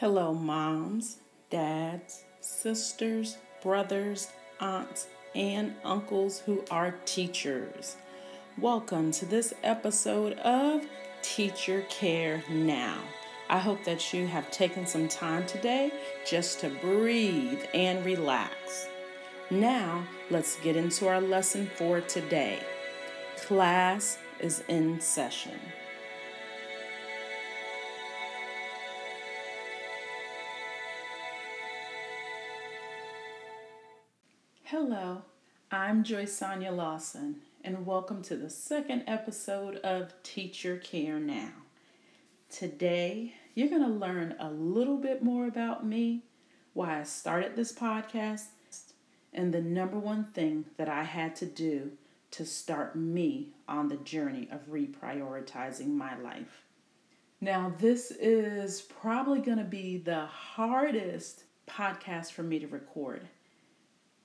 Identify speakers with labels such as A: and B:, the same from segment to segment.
A: Hello, moms, dads, sisters, brothers, aunts, and uncles who are teachers. Welcome to this episode of Teacher Care Now. I hope that you have taken some time today just to breathe and relax. Now, let's get into our lesson for today. Class is in session. Hello, I'm Joyce Sonia Lawson, and welcome to the second episode of Teacher Care Now. Today, you're going to learn a little bit more about me, why I started this podcast, and the number one thing that I had to do to start me on the journey of reprioritizing my life. Now, this is probably going to be the hardest podcast for me to record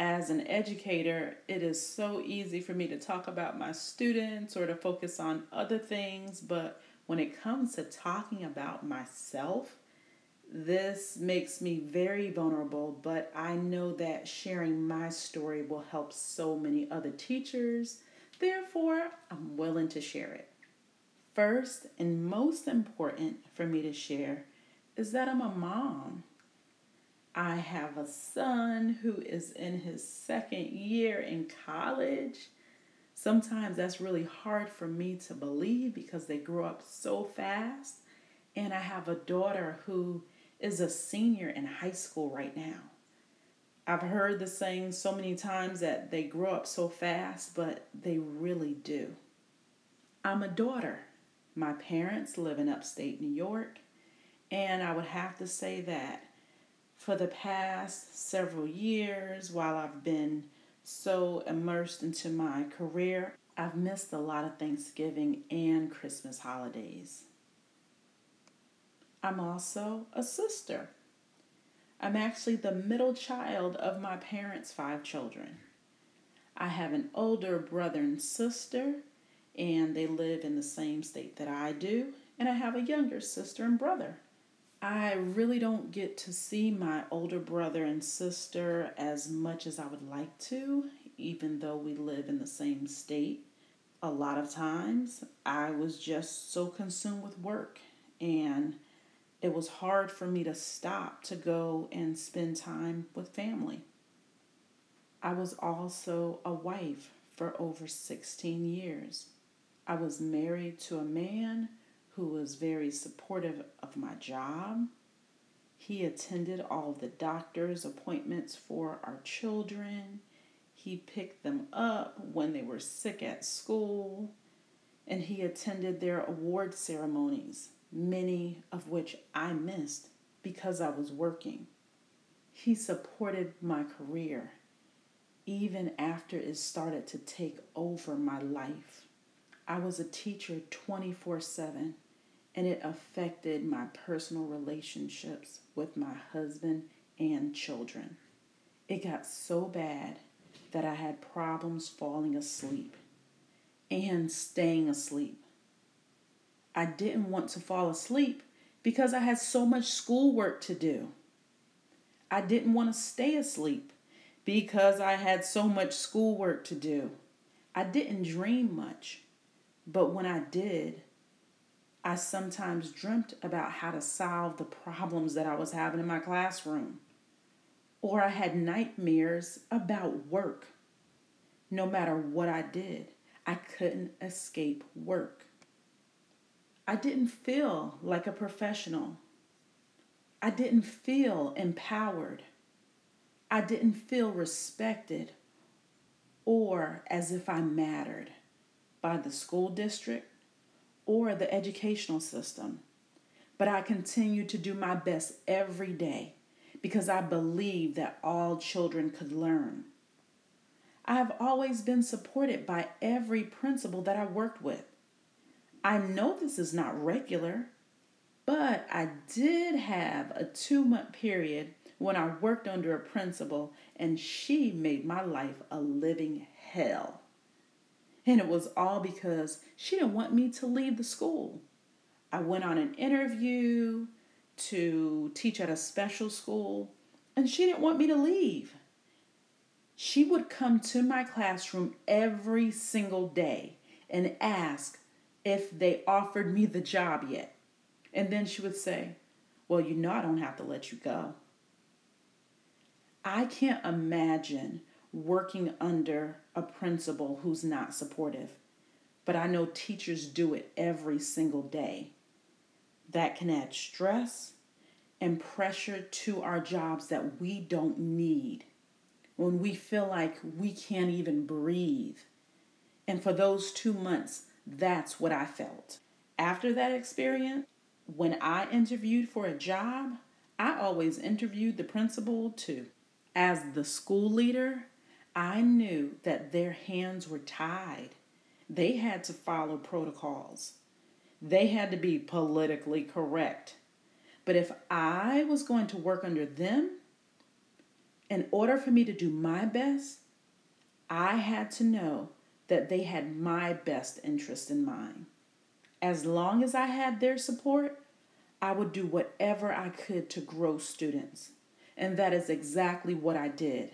A: as an educator, it is so easy for me to talk about my students or to focus on other things, but when it comes to talking about myself, this makes me very vulnerable, but I know that sharing my story will help so many other teachers. Therefore, I'm willing to share it. First and most important for me to share is that I'm a mom. I have a son who is in his second year in college. Sometimes that's really hard for me to believe because they grow up so fast. And I have a daughter who is a senior in high school right now. I've heard the saying so many times that they grow up so fast, but they really do. I'm a daughter. My parents live in upstate New York, and I would have to say that for the past several years, while I've been so immersed into my career, I've missed a lot of Thanksgiving and Christmas holidays. I'm also a sister. I'm actually the middle child of my parents' five children. I have an older brother and sister, and they live in the same state that I do, and I have a younger sister and brother. I really don't get to see my older brother and sister as much as I would like to, even though we live in the same state. A lot of times I was just so consumed with work, and it was hard for me to stop to go and spend time with family. I was also a wife for over 16 years. I was married to a man who was very supportive of my job. He attended all the doctor's appointments for our children. He picked them up when they were sick at school. And he attended their award ceremonies, many of which I missed because I was working. He supported my career even after it started to take over my life. I was a teacher 24 7, and it affected my personal relationships with my husband and children. It got so bad that I had problems falling asleep and staying asleep. I didn't want to fall asleep because I had so much schoolwork to do. I didn't want to stay asleep because I had so much schoolwork to do. I didn't dream much but when I did, I sometimes dreamt about how to solve the problems that I was having in my classroom. Or I had nightmares about work. No matter what I did, I couldn't escape work. I didn't feel like a professional. I didn't feel empowered. I didn't feel respected or as if I mattered by the school district or the educational system. But I continue to do my best every day because I believe that all children could learn. I have always been supported by every principal that I worked with. I know this is not regular, but I did have a two month period when I worked under a principal and she made my life a living hell. And it was all because she didn't want me to leave the school. I went on an interview to teach at a special school, and she didn't want me to leave. She would come to my classroom every single day and ask if they offered me the job yet. And then she would say, Well, you know, I don't have to let you go. I can't imagine working under a principal who's not supportive, but I know teachers do it every single day. That can add stress and pressure to our jobs that we don't need when we feel like we can't even breathe. And for those two months, that's what I felt. After that experience, when I interviewed for a job, I always interviewed the principal too. As the school leader, I knew that their hands were tied. They had to follow protocols. They had to be politically correct. But if I was going to work under them, in order for me to do my best, I had to know that they had my best interest in mind. As long as I had their support, I would do whatever I could to grow students. And that is exactly what I did.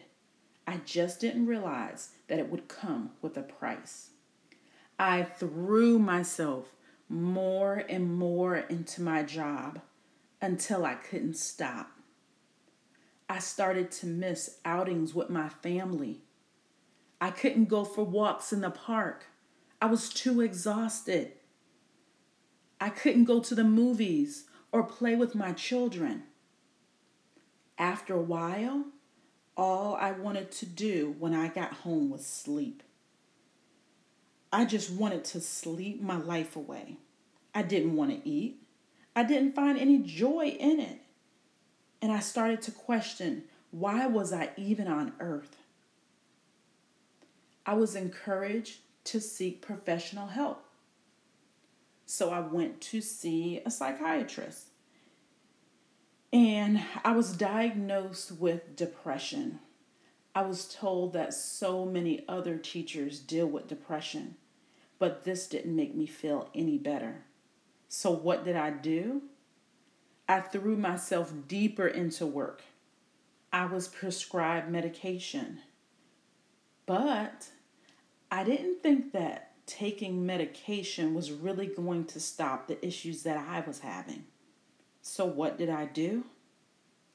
A: I just didn't realize that it would come with a price. I threw myself more and more into my job until I couldn't stop. I started to miss outings with my family I couldn't go for walks in the park. I was too exhausted. I couldn't go to the movies or play with my children. After a while, all I wanted to do when I got home was sleep. I just wanted to sleep my life away. I didn't want to eat. I didn't find any joy in it. And I started to question why was I even on earth? I was encouraged to seek professional help. So I went to see a psychiatrist. And I was diagnosed with depression. I was told that so many other teachers deal with depression, but this didn't make me feel any better. So, what did I do? I threw myself deeper into work. I was prescribed medication. But I didn't think that taking medication was really going to stop the issues that I was having. So, what did I do?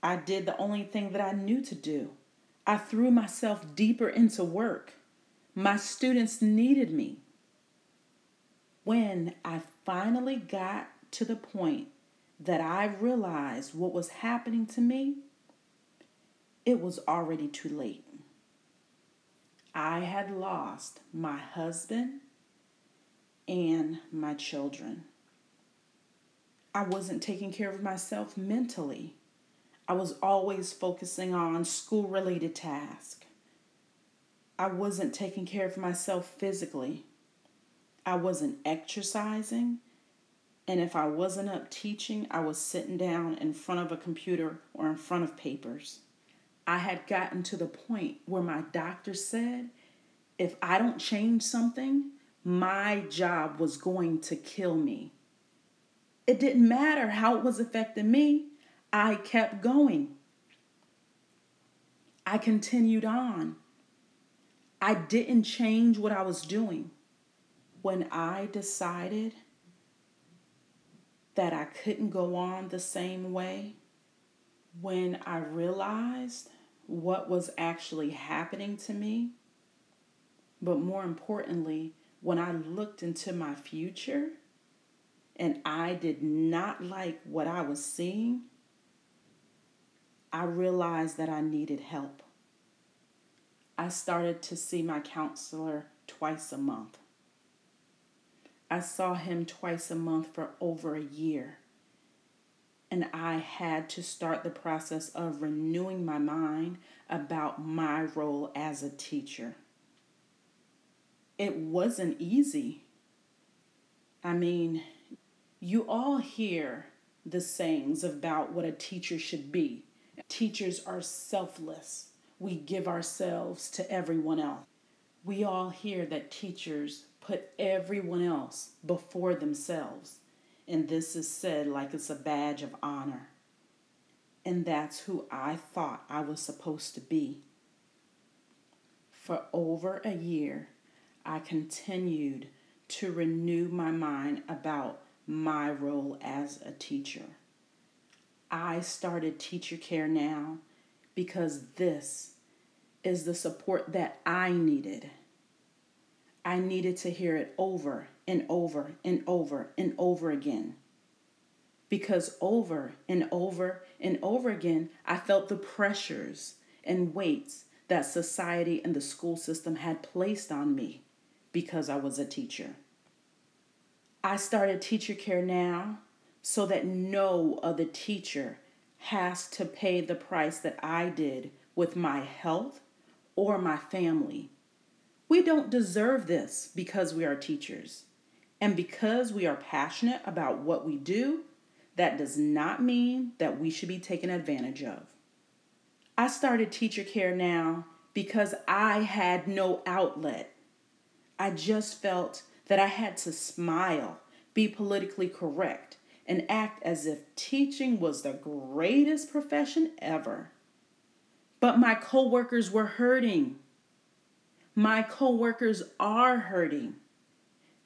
A: I did the only thing that I knew to do. I threw myself deeper into work. My students needed me. When I finally got to the point that I realized what was happening to me, it was already too late. I had lost my husband and my children. I wasn't taking care of myself mentally. I was always focusing on school related tasks. I wasn't taking care of myself physically. I wasn't exercising. And if I wasn't up teaching, I was sitting down in front of a computer or in front of papers. I had gotten to the point where my doctor said if I don't change something, my job was going to kill me. It didn't matter how it was affecting me, I kept going. I continued on. I didn't change what I was doing. When I decided that I couldn't go on the same way, when I realized what was actually happening to me, but more importantly, when I looked into my future and I did not like what I was seeing, I realized that I needed help. I started to see my counselor twice a month. I saw him twice a month for over a year and I had to start the process of renewing my mind about my role as a teacher. It wasn't easy. I mean, you all hear the sayings about what a teacher should be. Teachers are selfless. We give ourselves to everyone else. We all hear that teachers put everyone else before themselves and this is said like it's a badge of honor. and that's who I thought I was supposed to be. For over a year, I continued to renew my mind about my role as a teacher. I started Teacher Care Now because this is the support that I needed. I needed to hear it over and over and over and over again. Because over and over and over again, I felt the pressures and weights that society and the school system had placed on me because I was a teacher. I started Teacher Care Now so that no other teacher has to pay the price that I did with my health or my family. We don't deserve this because we are teachers. And because we are passionate about what we do, that does not mean that we should be taken advantage of. I started Teacher Care Now because I had no outlet. I just felt that I had to smile, be politically correct, and act as if teaching was the greatest profession ever. But my coworkers were hurting. My coworkers are hurting.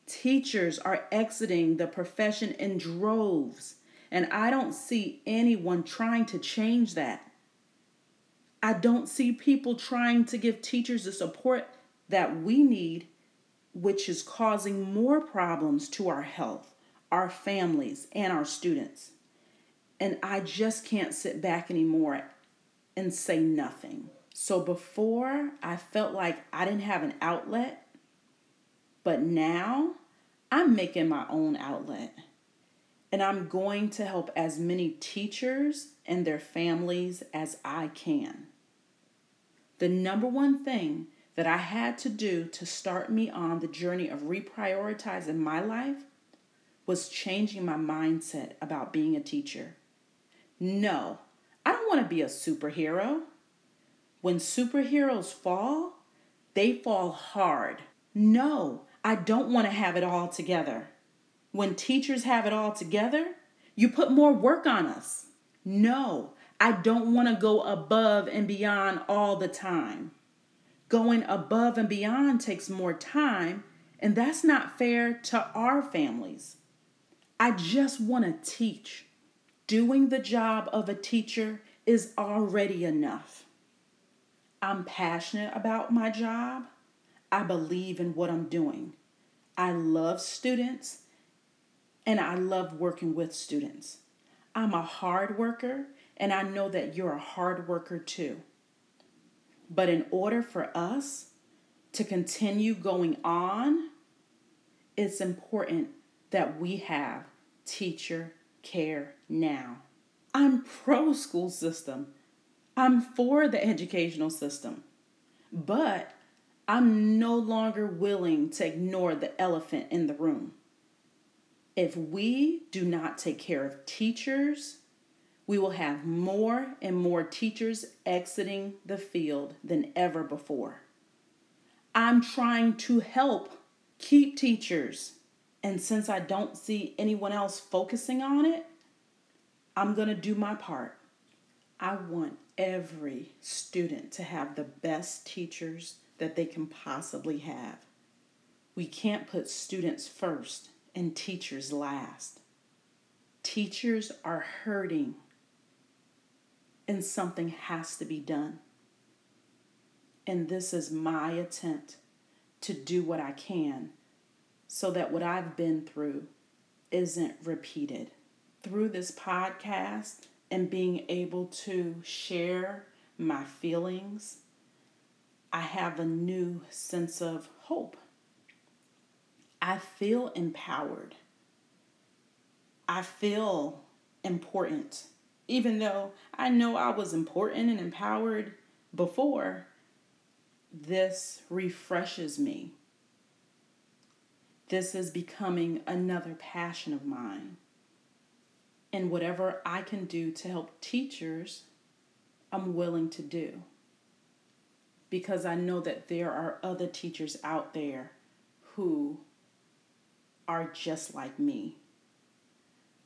A: Teachers are exiting the profession in droves, and I don't see anyone trying to change that. I don't see people trying to give teachers the support that we need, which is causing more problems to our health, our families, and our students. And I just can't sit back anymore and say nothing. So before I felt like I didn't have an outlet, but now I'm making my own outlet. And I'm going to help as many teachers and their families as I can. The number one thing that I had to do to start me on the journey of reprioritizing my life was changing my mindset about being a teacher. No, I don't want to be a superhero. When superheroes fall, they fall hard. No, I don't want to have it all together. When teachers have it all together, you put more work on us. No, I don't want to go above and beyond all the time. Going above and beyond takes more time, and that's not fair to our families. I just want to teach. Doing the job of a teacher is already enough. I'm passionate about my job. I believe in what I'm doing. I love students and I love working with students. I'm a hard worker and I know that you're a hard worker too. But in order for us to continue going on, it's important that we have teacher care now. I'm pro school system. I'm for the educational system. But I'm no longer willing to ignore the elephant in the room. If we do not take care of teachers, we will have more and more teachers exiting the field than ever before. I'm trying to help keep teachers and since I don't see anyone else focusing on it, I'm going to do my part. I want every student to have the best teachers that they can possibly have. We can't put students first and teachers last. Teachers are hurting, and something has to be done. And this is my attempt to do what I can so that what I've been through isn't repeated. Through this podcast and being able to share my feelings, I have a new sense of hope. I feel empowered. I feel important. Even though I know I was important and empowered before, this refreshes me this is becoming another passion of mine. And whatever I can do to help teachers, I'm willing to do. Because I know that there are other teachers out there who are just like me.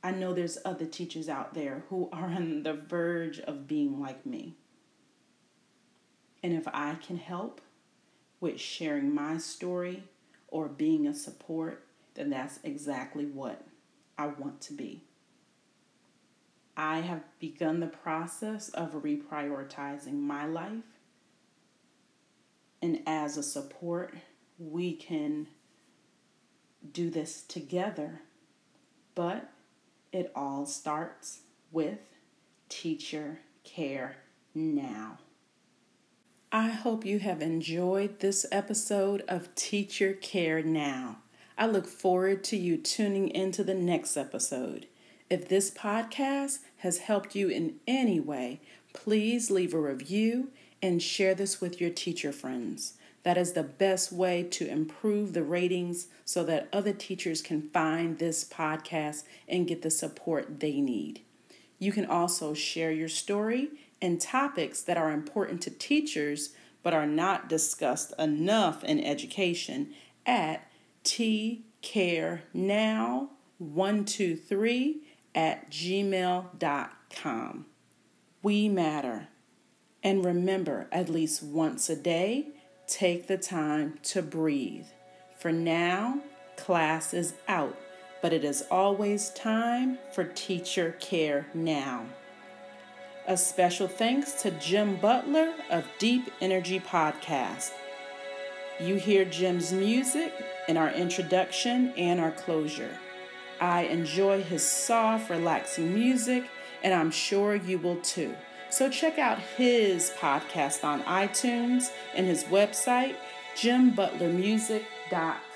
A: I know there's other teachers out there who are on the verge of being like me. And if I can help with sharing my story or being a support, then that's exactly what I want to be. I have begun the process of reprioritizing my life. And as a support, we can do this together. But it all starts with teacher care now. I hope you have enjoyed this episode of Teacher Care Now. I look forward to you tuning into the next episode. If this podcast has helped you in any way, please leave a review and share this with your teacher friends. That is the best way to improve the ratings so that other teachers can find this podcast and get the support they need. You can also share your story and topics that are important to teachers but are not discussed enough in education at tcarenow123 at gmail.com. We matter. And remember, at least once a day, take the time to breathe. For now, class is out, but it is always time for teacher care now. A special thanks to Jim Butler of Deep Energy Podcast. You hear Jim's music in our introduction and our closure. I enjoy his soft, relaxing music, and I'm sure you will too. So check out his podcast on iTunes and his website, jimbutlermusic.com.